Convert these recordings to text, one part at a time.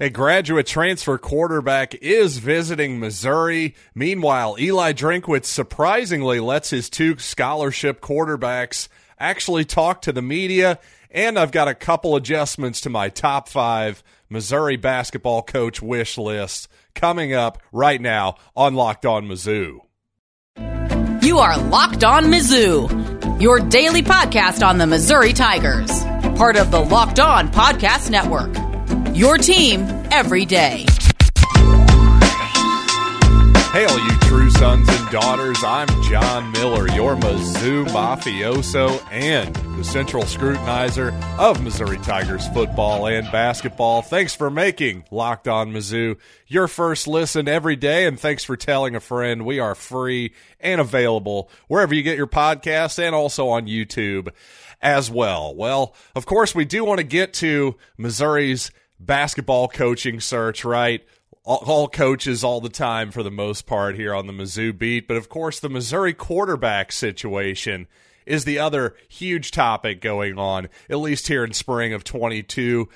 A graduate transfer quarterback is visiting Missouri. Meanwhile, Eli Drinkwitz surprisingly lets his two scholarship quarterbacks actually talk to the media. And I've got a couple adjustments to my top five Missouri basketball coach wish list coming up right now on Locked On Mizzou. You are Locked On Mizzou, your daily podcast on the Missouri Tigers, part of the Locked On Podcast Network. Your team every day. Hail, you true sons and daughters. I'm John Miller, your Mizzou mafioso and the central scrutinizer of Missouri Tigers football and basketball. Thanks for making Locked On Mizzou your first listen every day, and thanks for telling a friend. We are free and available wherever you get your podcasts and also on YouTube as well. Well, of course, we do want to get to Missouri's basketball coaching search, right? All, coaches all the time for the most part here on the Mizzou beat. But of course, the Missouri quarterback situation is the other huge topic going on, at least here in spring of 22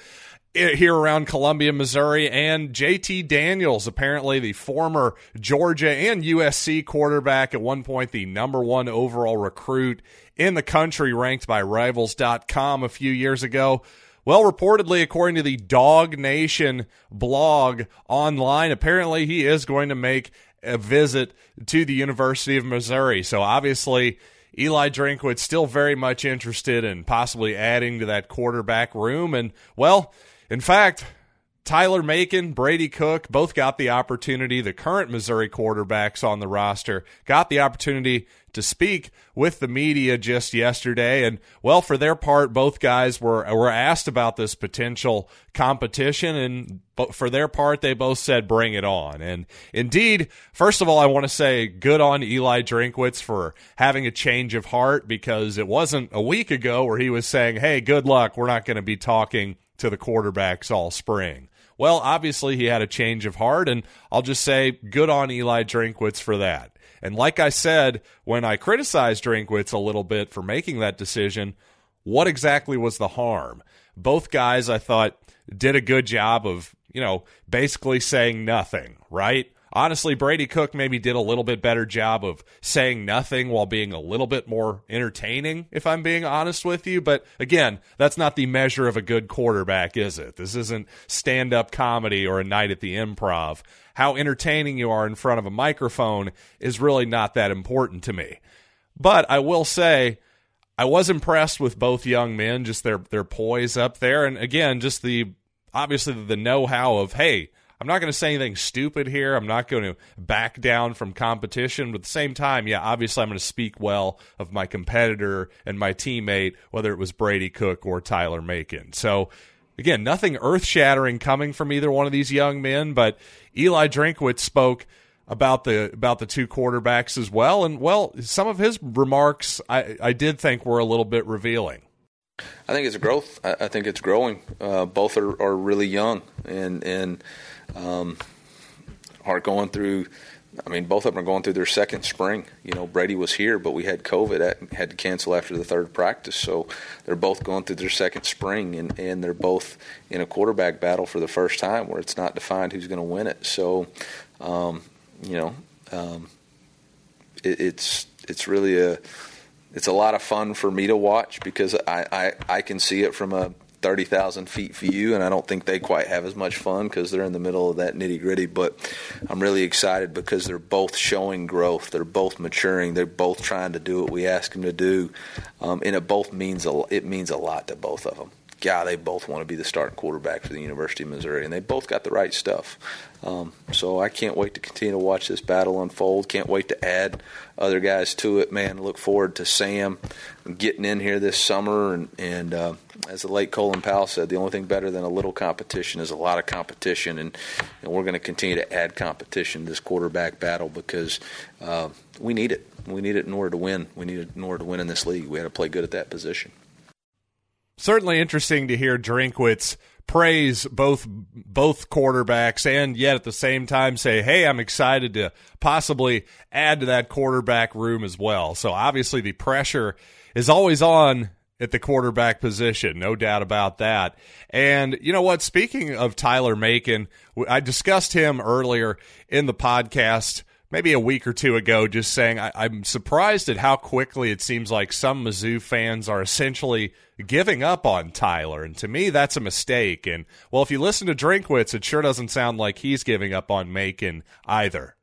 eh, here around Columbia, Missouri, and JT Daniels, apparently the former Georgia and USC quarterback, at one point the number one overall recruit in the country, ranked by Rivals.com a few years ago. Well, reportedly, according to the DawgNation blog online, apparently he is going to make a visit to the University of Missouri. So obviously, Eli Drinkwitz still very much interested in possibly adding to that quarterback room. And, well, in fact, Tyler Macon, Brady Cook both got the opportunity. The current Missouri quarterbacks on the roster got the opportunity to speak with the media just yesterday. And well, for their part, both guys were were asked about this potential competition, and for their part, they both said, "Bring it on." And indeed, first of all, I want to say good on Eli Drinkwitz for having a change of heart because it wasn't a week ago where he was saying, "Hey, good luck. We're not going to be talking to the quarterbacks all spring." Well, obviously, he had a change of heart, and I'll just say good on Eli Drinkwitz for that. And like I said, when I criticized Drinkwitz a little bit for making that decision, what exactly was the harm? Both guys, I thought, did a good job of, you know, basically saying nothing, right? Honestly, Brady Cook maybe did a little bit better job of saying nothing while being a little bit more entertaining, if I'm being honest with you. But again, that's not the measure of a good quarterback, is it? This isn't stand up comedy or a night at the improv how entertaining you are in front of a microphone is really not that important to me. But I will say, I was impressed with both young men, just their their poise up there, and again, just the obviously the know how of hey, I'm not going to say anything stupid here. I'm not going to back down from competition. But at the same time, yeah, obviously I'm going to speak well of my competitor and my teammate, whether it was Brady Cook or Tyler Macon. So again, nothing earth shattering coming from either one of these young men, but Eli Drinkwitz spoke about the about the two quarterbacks as well, and well, some of his remarks I, I did think were a little bit revealing. I think it's growth. I, I think it's growing. Uh, both are, are really young and and um, are going through I mean, both of them are going through their second spring. You know, Brady was here, but we had COVID, at, had to cancel after the third practice. So they're both going through their second spring, and, and they're both in a quarterback battle for the first time where it's not defined who's going to win it. So, um, you know, um, it, it's it's really a it's a lot of fun for me to watch because I, I, I can see it from a 30,000 feet view, and I don't think they quite have as much fun because they're in the middle of that nitty gritty. But I'm really excited because they're both showing growth. They're both maturing. They're both trying to do what we ask them to do, um, and it both means a, it means a lot to both of them. God, they both want to be the starting quarterback for the University of Missouri, and they both got the right stuff. Um, so I can't wait to continue to watch this battle unfold. Can't wait to add other guys to it, man. Look forward to Sam getting in here this summer. And, and uh, as the late Colin Powell said, the only thing better than a little competition is a lot of competition. And, and we're going to continue to add competition to this quarterback battle because uh, we need it. We need it in order to win. We need it in order to win in this league. We had to play good at that position. Certainly interesting to hear Drinkwitz praise both both quarterbacks and yet at the same time say, "Hey, I'm excited to possibly add to that quarterback room as well." So obviously the pressure is always on at the quarterback position, no doubt about that. And you know what? Speaking of Tyler Macon, I discussed him earlier in the podcast maybe a week or two ago, just saying I, am surprised at how quickly it seems like some Mizzou fans are essentially giving up on Tyler. And to me, that's a mistake. And well, if you listen to Drinkwitz, it sure doesn't sound like he's giving up on Macon either.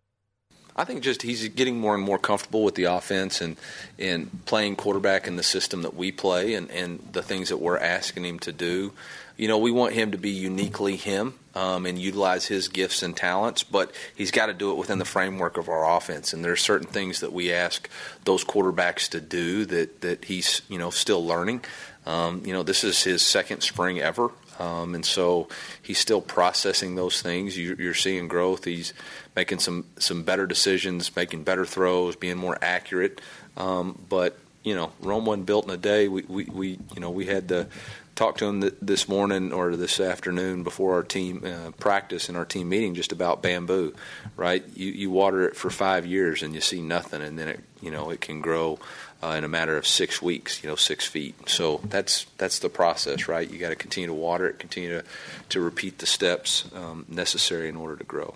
I think just he's getting more and more comfortable with the offense and and playing quarterback in the system that we play and, and the things that we're asking him to do. You know, we want him to be uniquely him um, and utilize his gifts and talents, but he's got to do it within the framework of our offense. And there are certain things that we ask those quarterbacks to do that that he's you know still learning. Um, you know, this is his second spring ever, um, and so he's still processing those things. You, are seeing growth. He's making some some better decisions, making better throws, being more accurate. Um, but you know, Rome wasn't built in a day. We, we, we you know we had to talk to him th- this morning or this afternoon before our team uh, practice and our team meeting just about bamboo, right? You you water it for five years and you see nothing, and then it you know it can grow uh, in a matter of six weeks, you know, six feet. So that's that's the process, right? You got to continue to water it, continue to to repeat the steps um, necessary in order to grow.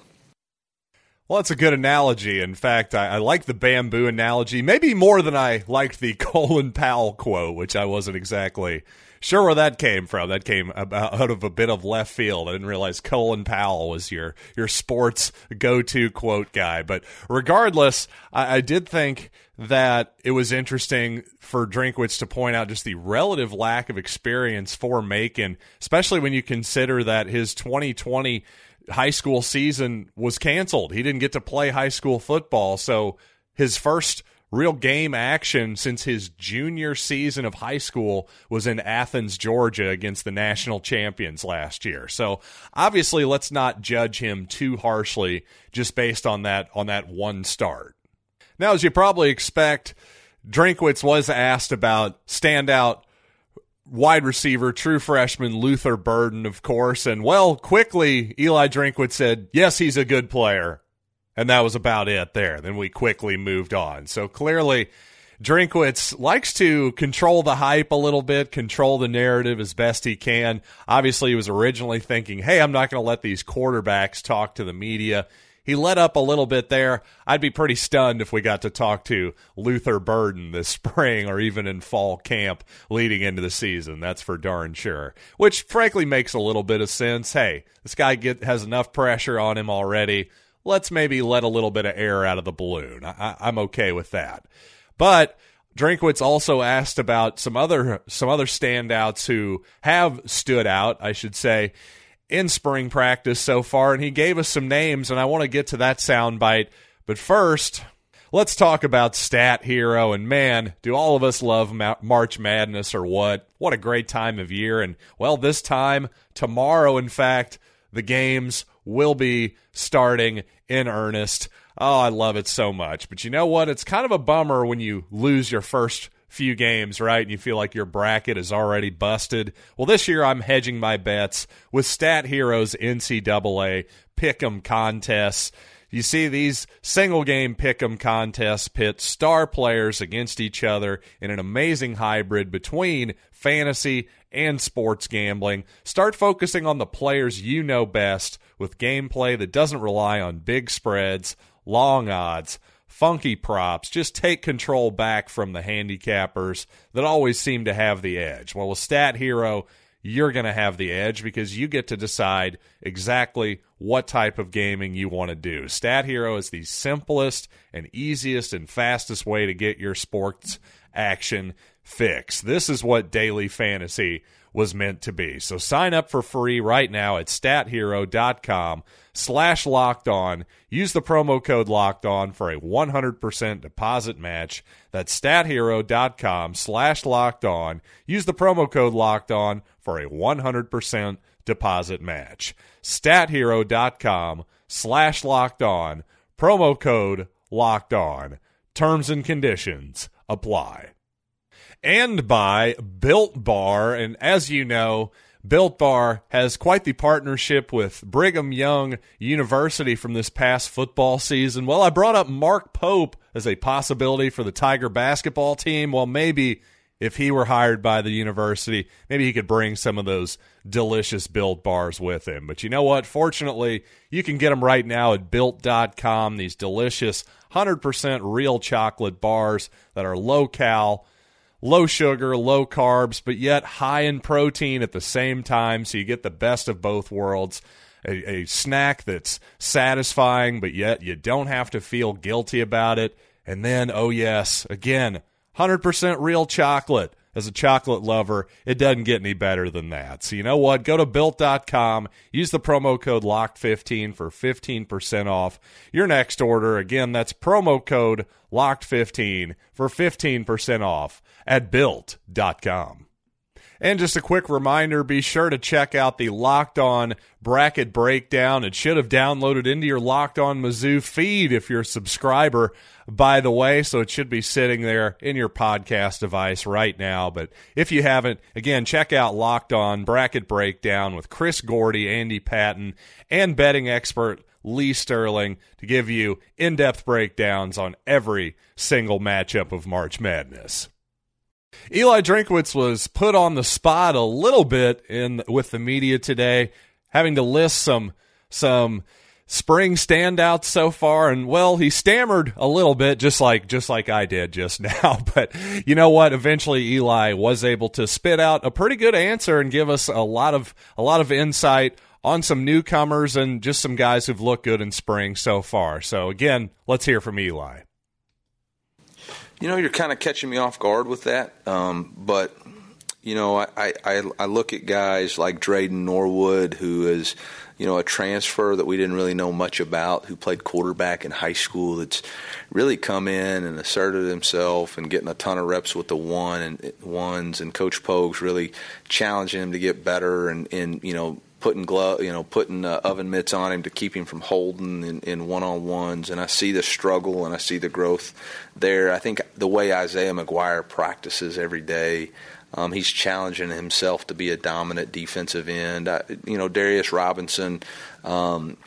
Well, that's a good analogy. In fact, I, I, like the bamboo analogy, maybe more than I liked the Colin Powell quote, which I wasn't exactly sure where that came from. That came out of a bit of left field. I didn't realize Colin Powell was your your sports go to quote guy. But regardless, I, I did think that it was interesting for Drinkwitz to point out just the relative lack of experience for Macon, especially when you consider that his 2020 high school season was canceled. He didn't get to play high school football. So his first real game action since his junior season of high school was in Athens, Georgia against the national champions last year. So obviously let's not judge him too harshly just based on that on that one start. Now as you probably expect, Drinkwitz was asked about standout wide receiver, true freshman Luther Burden, of course. And well, quickly, Eli Drinkwitz said, yes, he's a good player. And that was about it there. Then we quickly moved on. So clearly, Drinkwitz likes to control the hype a little bit, control the narrative as best he can. Obviously, he was originally thinking, hey, I'm not going to let these quarterbacks talk to the media. He let up a little bit there. I'd be pretty stunned if we got to talk to Luther Burden this spring or even in fall camp leading into the season. That's for darn sure. Which frankly makes a little bit of sense. Hey, this guy get, has enough pressure on him already let's maybe let a little bit of air out of the balloon. I, am okay with that. But Drinkwitz also asked about some other some other standouts who have stood out, I should say, in spring practice so far, and he gave us some names, and I want to get to that soundbite. But first, let's talk about Stat Hero. And man, do all of us love March Madness or what? What a great time of year! And well, this time tomorrow, in fact, the games will be starting in earnest. Oh, I love it so much. But you know what? It's kind of a bummer when you lose your first few games, right? And you feel like your bracket is already busted. Well, this year I'm hedging my bets with Stat Heroes NCAA Pick'em contests. You see these single game pick'em contests pit star players against each other in an amazing hybrid between fantasy and sports gambling. Start focusing on the players you know best with gameplay that doesn't rely on big spreads, long odds, funky props. Just take control back from the handicappers that always seem to have the edge. Well, with Stat Hero, you're going to have the edge because you get to decide exactly what type of gaming you want to do. Stat Hero is the simplest and easiest and fastest way to get your sports action fix. This is what daily fantasy was meant to be. So sign up for free right now at stathero.com slash locked on. Use the promo code locked on for a 100% deposit match. That's stathero.com slash locked on. Use the promo code locked on for a 100% deposit match. stathero.com slash locked on. Promo code locked on. Terms and conditions apply and by Built Bar. And as you know, Built Bar has quite the partnership with Brigham Young University from this past football season. Well, I brought up Mark Pope as a possibility for the Tiger basketball team. Well, maybe if he were hired by the university, maybe he could bring some of those delicious built bars with him. But you know what? Fortunately, you can get them right now at built.com. These delicious 100% real chocolate bars that are low cal, low sugar, low carbs, but yet high in protein at the same time. So you get the best of both worlds. A, a snack that's satisfying, but yet you don't have to feel guilty about it. And then, oh, yes, again, 100% real chocolate. As a chocolate lover, it doesn't get any better than that. So, you know what? Go to built.com, use the promo code LOCKED15 for 15% off your next order. Again, that's promo code LOCKED15 for 15% off at built.com. And just a quick reminder be sure to check out the Locked On Bracket Breakdown. It should have downloaded into your Locked On Mizzou feed if you're a subscriber, by the way. So it should be sitting there in your podcast device right now. But if you haven't, again, check out Locked On Bracket Breakdown with Chris Gordy, Andy Patton, and betting expert Lee Sterling to give you in depth breakdowns on every single matchup of March Madness. Eli Drinkwitz was put on the spot a little bit in with the media today, having to list some some spring standouts so far. And well he stammered a little bit just like just like I did just now. But you know what? Eventually Eli was able to spit out a pretty good answer and give us a lot of a lot of insight on some newcomers and just some guys who've looked good in spring so far. So again let's hear from Eli you know, you're kind of catching me off guard with that, um, but you know, I, I I look at guys like Dreyden Norwood, who is you know a transfer that we didn't really know much about, who played quarterback in high school. That's really come in and asserted himself and getting a ton of reps with the one and ones, and Coach Pogues really challenging him to get better and and you know putting glove, you know, putting uh, oven mitts on him to keep him from holding in, in one-on-ones. And I see the struggle and I see the growth there. I think the way Isaiah McGuire practices every day, um, he's challenging himself to be a dominant defensive end. I, you know, Darius Robinson, um,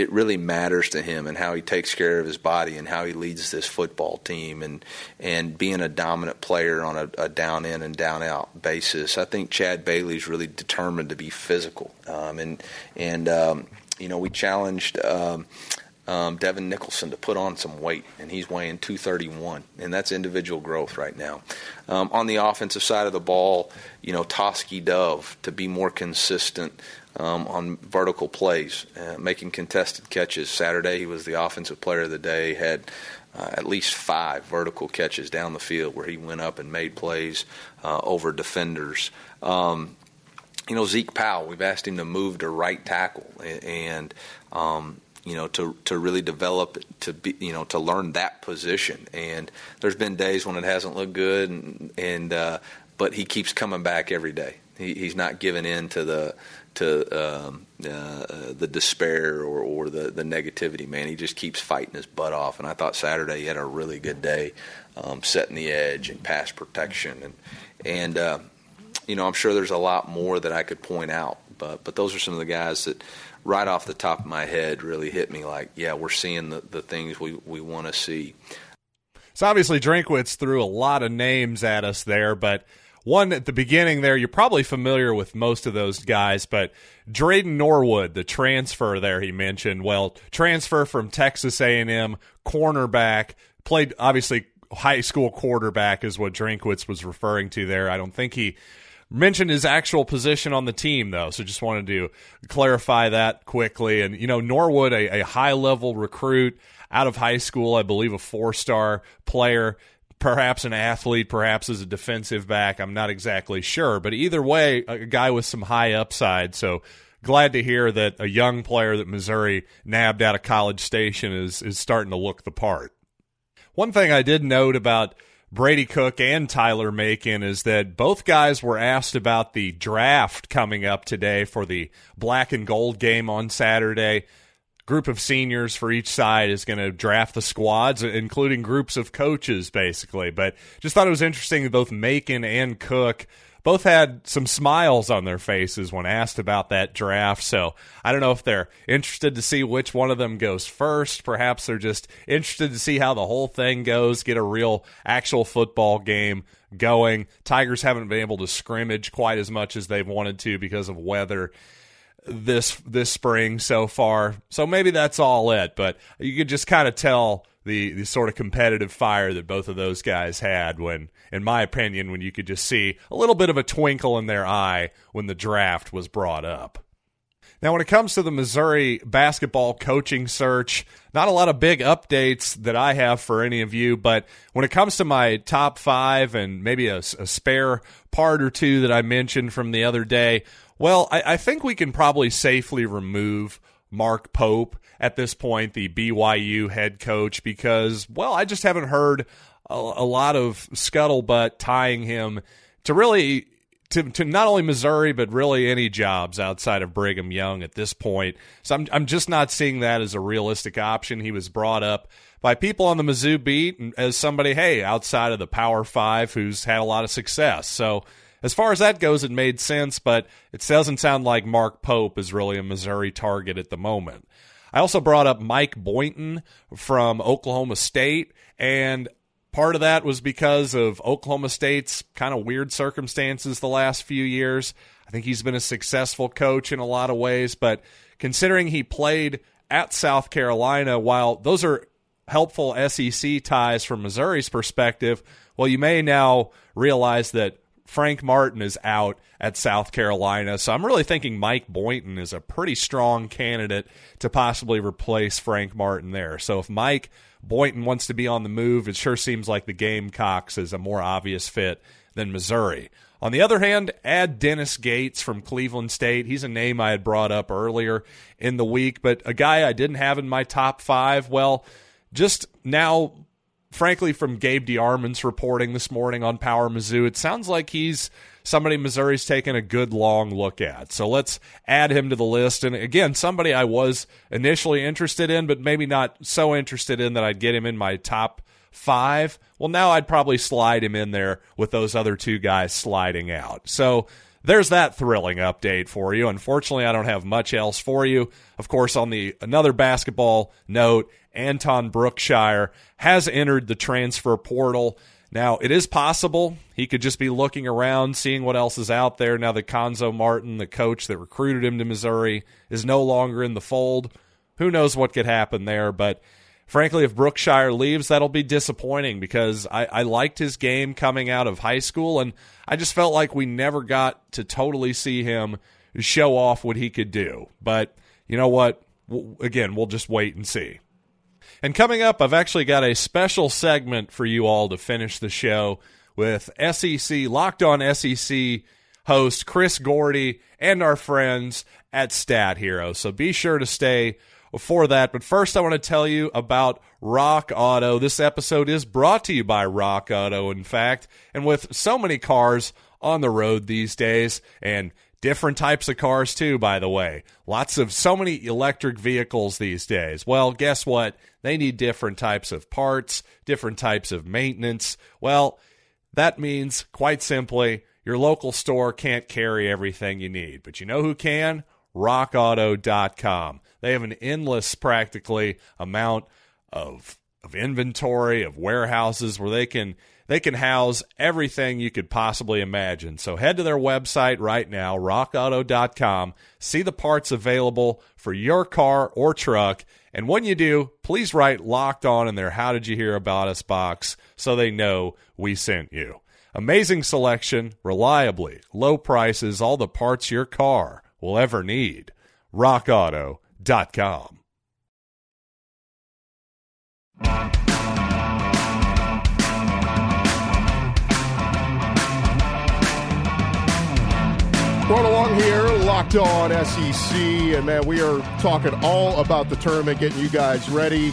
it really matters to him and how he takes care of his body and how he leads this football team and and being a dominant player on a, a down in and down out basis. I think Chad Bailey's really determined to be physical um, and and um, you know we challenged. Um, um, Devin Nicholson to put on some weight, and he's weighing 231, and that's individual growth right now. Um, on the offensive side of the ball, you know, Tauskie Dove to be more consistent um, on vertical plays, uh, making contested catches. Saturday, he was the offensive player of the day, had uh, at least five vertical catches down the field where he went up and made plays uh, over defenders. Um, you know, Zeke Powell, we've asked him to move to right tackle and, um, you know, to to really develop to be, you know, to learn that position. And there's been days when it hasn't looked good, and, and uh, but he keeps coming back every day. He, he's not giving in to the to um, uh, the despair or, or the, the negativity, man. He just keeps fighting his butt off. And I thought Saturday he had a really good day, um, setting the edge and pass protection. And, and uh, you know, I'm sure there's a lot more that I could point out, but, but those are some of the guys that right off the top of my head really hit me like, yeah, we're seeing the, the things we, we want to see. So obviously Drinkwitz threw a lot of names at us there, but – one at the beginning there, you're probably familiar with most of those guys, but Dreyden Norwood, the transfer there he mentioned, well, transfer from Texas A&M, cornerback, played obviously high school quarterback is what Drinkwitz was referring to there. I don't think he mentioned his actual position on the team though, so just wanted to clarify that quickly. And you know, Norwood, a, a high level recruit out of high school, I believe a four star player perhaps an athlete, perhaps as a defensive back. I'm not exactly sure, but either way, a guy with some high upside. So glad to hear that a young player that Missouri nabbed out of College Station is is starting to look the part. One thing I did note about Brady Cook and Tyler Macon is that both guys were asked about the draft coming up today for the black and gold game on Saturday group of seniors for each side is going to draft the squads, including groups of coaches, basically. But just thought it was interesting that both Macon and Cook both had some smiles on their faces when asked about that draft. So I don't know if they're interested to see which one of them goes first. Perhaps they're just interested to see how the whole thing goes, get a real actual football game going. Tigers haven't been able to scrimmage quite as much as they've wanted to because of weather this this spring so far. So maybe that's all it, but you could just kind of tell the the sort of competitive fire that both of those guys had when in my opinion when you could just see a little bit of a twinkle in their eye when the draft was brought up. Now, when it comes to the Missouri basketball coaching search, not a lot of big updates that I have for any of you, but when it comes to my top five and maybe a, a spare part or two that I mentioned from the other day, well, I, I think we can probably safely remove Mark Pope at this point, the BYU head coach, because, well, I just haven't heard a, a lot of scuttlebutt tying him to really to, to not only Missouri but really any jobs outside of Brigham Young at this point. So I'm I'm just not seeing that as a realistic option. He was brought up by people on the Mizzou beat as somebody, hey, outside of the Power Five, who's had a lot of success. So as far as that goes, it made sense, but it doesn't sound like Mark Pope is really a Missouri target at the moment. I also brought up Mike Boynton from Oklahoma State, and Part of that was because of Oklahoma State's kind of weird circumstances the last few years. I think he's been a successful coach in a lot of ways, but considering he played at South Carolina, while those are helpful SEC ties from Missouri's perspective, well, you may now realize that Frank Martin is out at South Carolina. So I'm really thinking Mike Boynton is a pretty strong candidate to possibly replace Frank Martin there. So if Mike Boynton wants to be on the move, it sure seems like the Gamecocks is a more obvious fit than Missouri. On the other hand, add Dennis Gates from Cleveland State. He's a name I had brought up earlier in the week, but a guy I didn't have in my top five. Well, just now frankly, from Gabe DeArmond's reporting this morning on Power Mizzou, it sounds like he's somebody Missouri's taken a good long look at. So let's add him to the list. And again, somebody I was initially interested in, but maybe not so interested in that I'd get him in my top five. Well, now I'd probably slide him in there with those other two guys sliding out. So there's that thrilling update for you. Unfortunately, I don't have much else for you. Of course, on the another basketball note, Anton Brookshire has entered the transfer portal. Now, it is possible he could just be looking around, seeing what else is out there now that Cuonzo Martin, the coach that recruited him to Missouri, is no longer in the fold. Who knows what could happen there, but frankly, if Brookshire leaves, that'll be disappointing because I, I, liked his game coming out of high school, and I just felt like we never got to totally see him show off what he could do. But you know what? Again, we'll just wait and see. And coming up, I've actually got a special segment for you all to finish the show with SEC, Locked On SEC host Chris Gordy and our friends at Stat Hero. So be sure to stay for that. But first, I want to tell you about Rock Auto. This episode is brought to you by Rock Auto, in fact. And with so many cars on the road these days, and Different types of cars, too, by the way. Lots of so many electric vehicles these days. Well, guess what? They need different types of parts, different types of maintenance. Well, that means, quite simply, your local store can't carry everything you need. But you know who can? RockAuto.com. They have an endless, practically, amount of of inventory of warehouses where they can they can house everything you could possibly imagine. So head to their website right now, rockauto.com, see the parts available for your car or truck. And when you do, please write locked on in their How Did You Hear About Us box so they know we sent you. Amazing selection, reliably, low prices, all the parts your car will ever need. RockAuto.com. locked on SEC, and man, we are talking all about the tournament, getting you guys ready.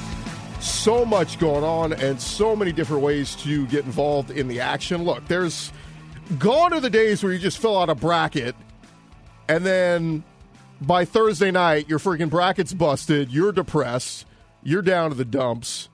So much going on, and so many different ways to get involved in the action. Look, there's gone are the days where you just fill out a bracket, and then by Thursday night, your freaking bracket's busted, you're depressed, you're down to the dumps,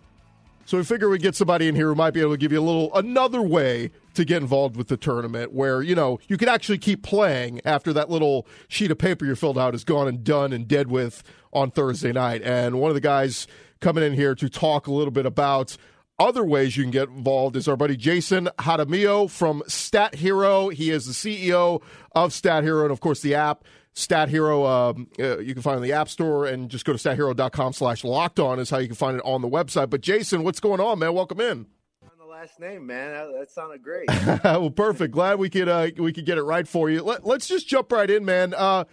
So we figure we get somebody in here who might be able to give you a little another way to get involved with the tournament where, you know, you can actually keep playing after that little sheet of paper you filled out is gone and done and dead with on Thursday night. And one of the guys coming in here to talk a little bit about other ways you can get involved is our buddy Jason Jaramillo from Stat Hero. He is the CEO of Stat Hero and, of course, the app. Stat Hero, um, uh, you can find in the App Store and just go to stathero.com slash locked on is how you can find it on the website. But Jason, what's going on, man? Welcome in. On the last name, man. That, that sounded great. well, perfect. Glad we could uh, we could get it right for you. Let, us just jump right in, man. Uh,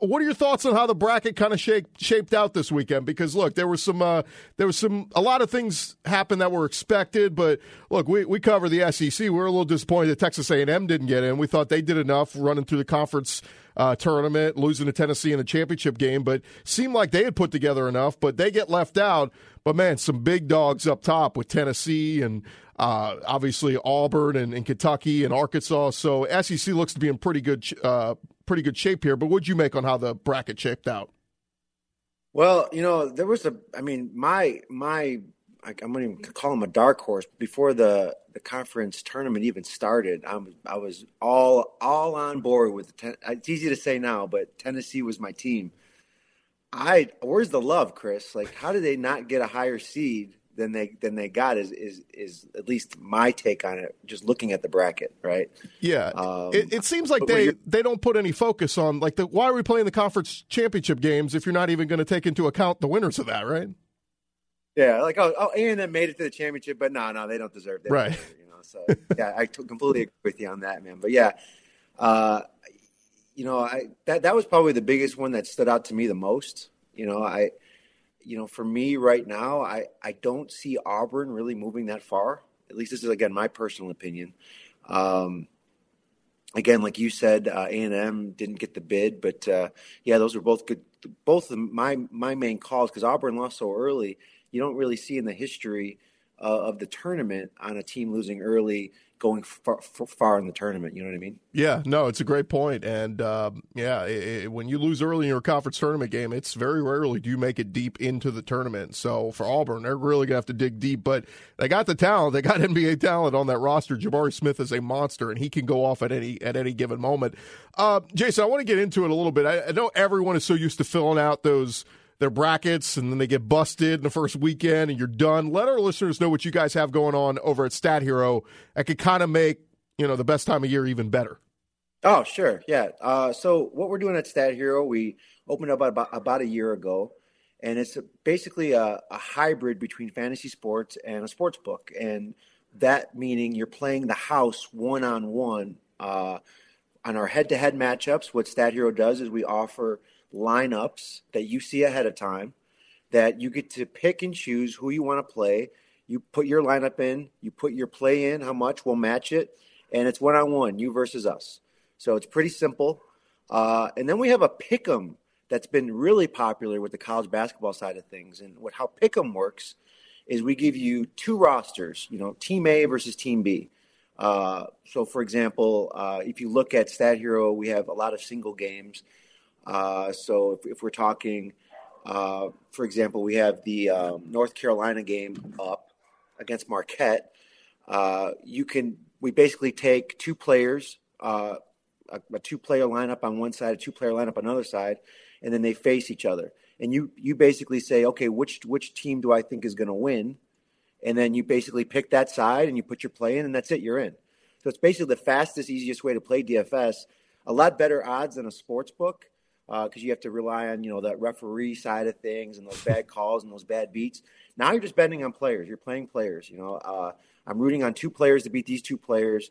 what are your thoughts on how the bracket kind of shaped shaped out this weekend? Because look, there was some uh, there was some a lot of things happened that were expected, but look, we, we cover the SEC. We were a little disappointed that Texas A and M didn't get in. We thought they did enough running through the conference uh, tournament, losing to Tennessee in the championship game, but seemed like they had put together enough. But they get left out. But man, some big dogs up top with Tennessee and uh, obviously Auburn and, and, Kentucky and Arkansas. So SEC looks to be in pretty good uh, pretty good shape here. But what'd you make on how the bracket shaped out? Well, you know, there was a. I mean, my my. I'm going to call him a dark horse. Before the, the conference tournament even started, I'm, I was all all on board with. Ten, it's easy to say now, but Tennessee was my team. I where's the love, Chris? Like, how did they not get a higher seed than they than they got is is is at least my take on it. Just looking at the bracket, right? Yeah, um, it, it, seems like they they don't put any focus on like the why are we playing the conference championship games if you're not even going to take into account the winners of that, right? Yeah, like oh, oh and then made it to the championship, but no, no, they don't deserve that, right? Deserve, you know, so yeah, I t- completely agree with you on that, man. But yeah, uh, you know, I that that was probably the biggest one that stood out to me the most. You know, I you know, for me right now, I, I don't see Auburn really moving that far. At least this is again my personal opinion. Um, again, like you said, uh, A and M didn't get the bid, but uh, yeah, those were both good. Both of my my main calls because Auburn lost so early. You don't really see in the history uh, of the tournament on a team losing early going far, far, in the tournament. You know what I mean? Yeah, no, it's a great point. And um, yeah, it, it, when you lose early in your conference tournament game, it's very rarely do you make it deep into the tournament. So for Auburn, they're really gonna have to dig deep. But they got the talent. They got NBA talent on that roster. Jabari Smith is a monster, and he can go off at any at any given moment. Uh, Jason, I want to get into it a little bit. I, I know everyone is so used to filling out those their brackets and then they get busted in the first weekend and you're done. Let our listeners know what you guys have going on over at Stat Hero that could kind of make, you know, the best time of year even better. Oh, sure. Yeah. Uh, so what we're doing at Stat Hero, we opened up about, about a year ago and it's basically a, a hybrid between fantasy sports and a sports book. And that meaning you're playing the house one on one on our head to head matchups. What Stat Hero does is we offer – lineups that you see ahead of time that you get to pick and choose who you want to play. You put your lineup in, you put your play in, how much, we'll match it, and it's one on one, you versus us. So it's pretty simple. Uh, and then we have a pick 'em that's been really popular with the college basketball side of things. And what how pick 'em works is we give you two rosters, you know, team A versus team B. Uh, so, for example, uh, if you look at Stat Hero, we have a lot of single games uh, so if, if, we're talking, uh, for example, we have the um, North Carolina game up against Marquette. Uh, you can we basically take two players, uh, a, a two-player lineup on one side, a two-player lineup on another side, and then they face each other. And you you basically say, okay, which which team do I think is going to win? And then you basically pick that side and you put your play in, and that's it. You're in. So it's basically the fastest, easiest way to play DFS. A lot better odds than a sports book because uh, you have to rely on you know that referee side of things and those bad calls and those bad beats. Now you're just betting on players. You're playing players. You know, uh, I'm rooting on two players to beat these two players,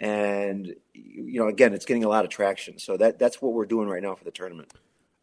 and you know, again, it's getting a lot of traction. So that that's what we're doing right now for the tournament.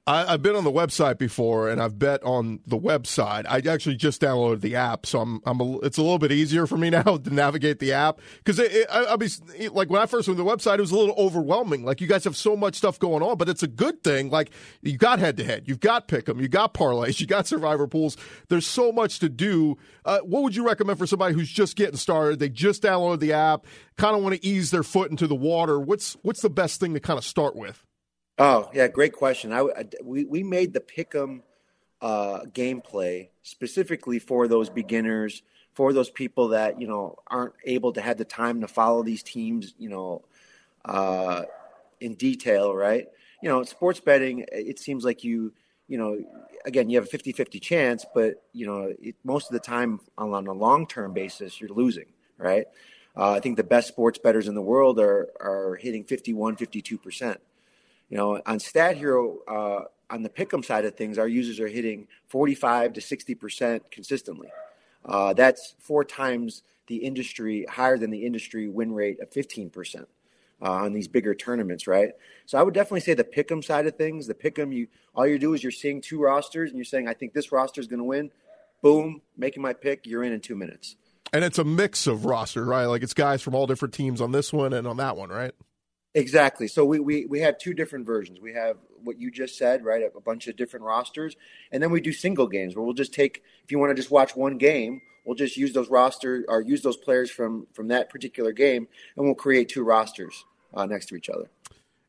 I, have been on the website before, and I've bet on the website. I actually just downloaded the app, so I'm, I'm a, it's a little bit easier for me now to navigate the app because I, I be like when I first went to the website, it was a little overwhelming. Like you guys have so much stuff going on, but it's a good thing. Like you got head to head, you've got pick'em, you got parlays, you got survivor pools. There's so much to do. Uh, what would you recommend for somebody who's just getting started? They just downloaded the app, kind of want to ease their foot into the water. What's what's the best thing to kind of start with? Oh yeah, great question. I, I we we made the pick'em uh, gameplay specifically for those beginners, for those people that you know aren't able to have the time to follow these teams, you know, uh, in detail, right? You know, sports betting, it seems like you, you know, again, you have a 50-50 chance, but you know, it, most of the time on, a long-term basis, you're losing, right? Uh, I think the best sports bettors in the world are are hitting 51, 52 percent. You know, on Stat Hero, uh, on the pick'em side of things, our users are hitting 45 to 60 percent consistently. Uh, that's four times the industry, higher than the industry win rate of 15 percent. Uh, on these bigger tournaments, right? So I would definitely say the pick'em side of things. The pick'em, you all you do is you're seeing two rosters and you're saying, I think this roster is going to win. Boom, making my pick. You're in in two minutes. And it's a mix of roster, right? Like it's guys from all different teams on this one and on that one, right? Exactly. So we, we, we have two different versions. We have what you just said, right? A bunch of different rosters. And then we do single games where we'll just take, if you want to just watch one game, we'll just use those roster or use those players from, from that particular game and we'll create two rosters uh, next to each other.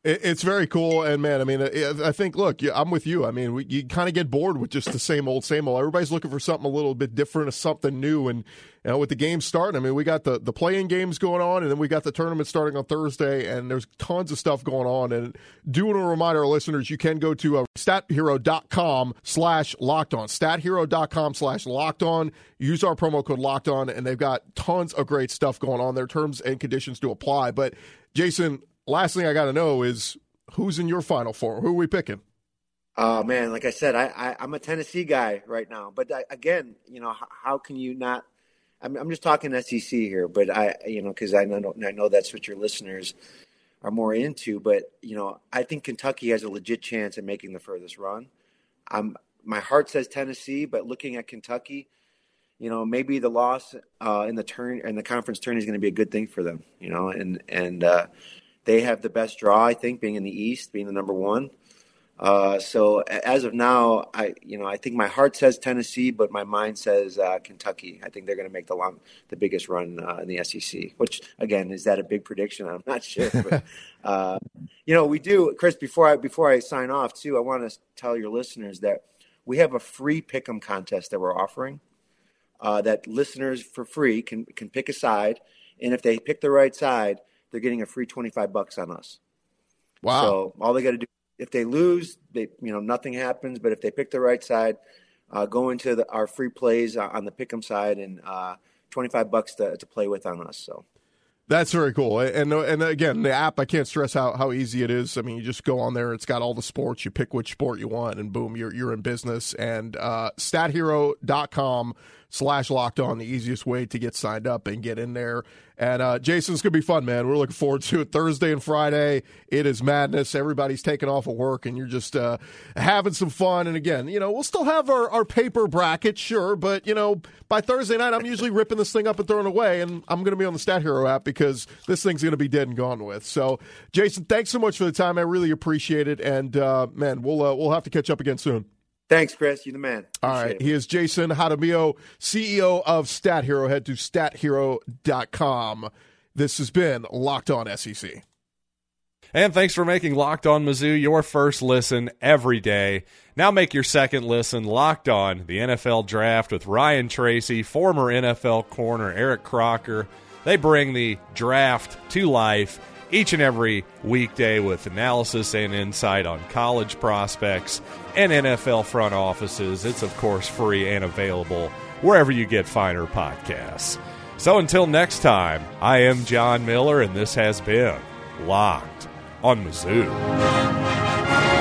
It's very cool, and man, I mean, I think, look, I'm with you. I mean, we, you kind of get bored with just the same old, same old. Everybody's looking for something a little bit different, something new, and you know, with the games starting, I mean, we got the the playing games going on, and then we got the tournament starting on Thursday, and there's tons of stuff going on. And do want to remind our listeners, you can go to uh, stathero.com slash locked on, stathero.com slash locked on. Use our promo code locked on, and they've got tons of great stuff going on. Their terms and conditions to apply, but Jason, last thing I got to know is who's in your final four? Who are we picking? Oh man, like I said, I, I am a Tennessee guy right now. But I, again, you know, how, how, can you not? I'm, I'm just talking SEC here, but I, you know, because I know I know that's what your listeners are more into. But you know, I think Kentucky has a legit chance at making the furthest run. I'm my heart says Tennessee, but looking at Kentucky, you know, maybe the loss uh, in the turn and the conference turn is going to be a good thing for them. You know, and and uh, they have the best draw, I think, being in the East, being the number one. Uh, so as of now, I you know I think my heart says Tennessee, but my mind says uh, Kentucky. I think they're going to make the long, the biggest run uh, in the SEC. Which again, is that a big prediction? I'm not sure. But, uh, you know, we do, Chris. Before I before I sign off, too, I want to tell your listeners that we have a free pick'em contest that we're offering. Uh, that listeners for free can can pick a side, and if they pick the right side, they're getting a free 25 bucks on us. Wow. So all they got to do, if they lose, they, you know, nothing happens. But if they pick the right side, uh, go into the, our free plays on the pick'em side and uh, 25 bucks to, to play with on us. So. That's very cool. And and again, the app, I can't stress how, how easy it is. I mean, you just go on there, it's got all the sports, you pick which sport you want, and boom, you're, you're in business. And uh, stathero.com slash locked on, the easiest way to get signed up and get in there. And uh, Jason, it's going to be fun, man. We're looking forward to it. Thursday and Friday, it is madness. Everybody's taking off of work and you're just uh, having some fun. And again, you know, we'll still have our, our paper bracket, sure, but, you know, by Thursday night, I'm usually ripping this thing up and throwing away. And I'm going to be on the Stat Hero app because this thing's going to be dead and gone with. So, Jason, thanks so much for the time. I really appreciate it. And, uh, man, we'll, uh, we'll have to catch up again soon. Thanks, Chris. You're the man. Appreciate All right. It. He is Jason Jaramillo, CEO of Stat Hero. Head to stathero.com. This has been Locked On SEC. And thanks for making Locked On Mizzou your first listen every day. Now make your second listen Locked On, the NFL Draft with Ryan Tracy, former NFL corner Eric Crocker. They bring the draft to life each and every weekday with analysis and insight on college prospects and NFL front offices. It's, of course, free and available wherever you get finer podcasts. So until next time, I am John Miller, and this has been Locked on Mizzou.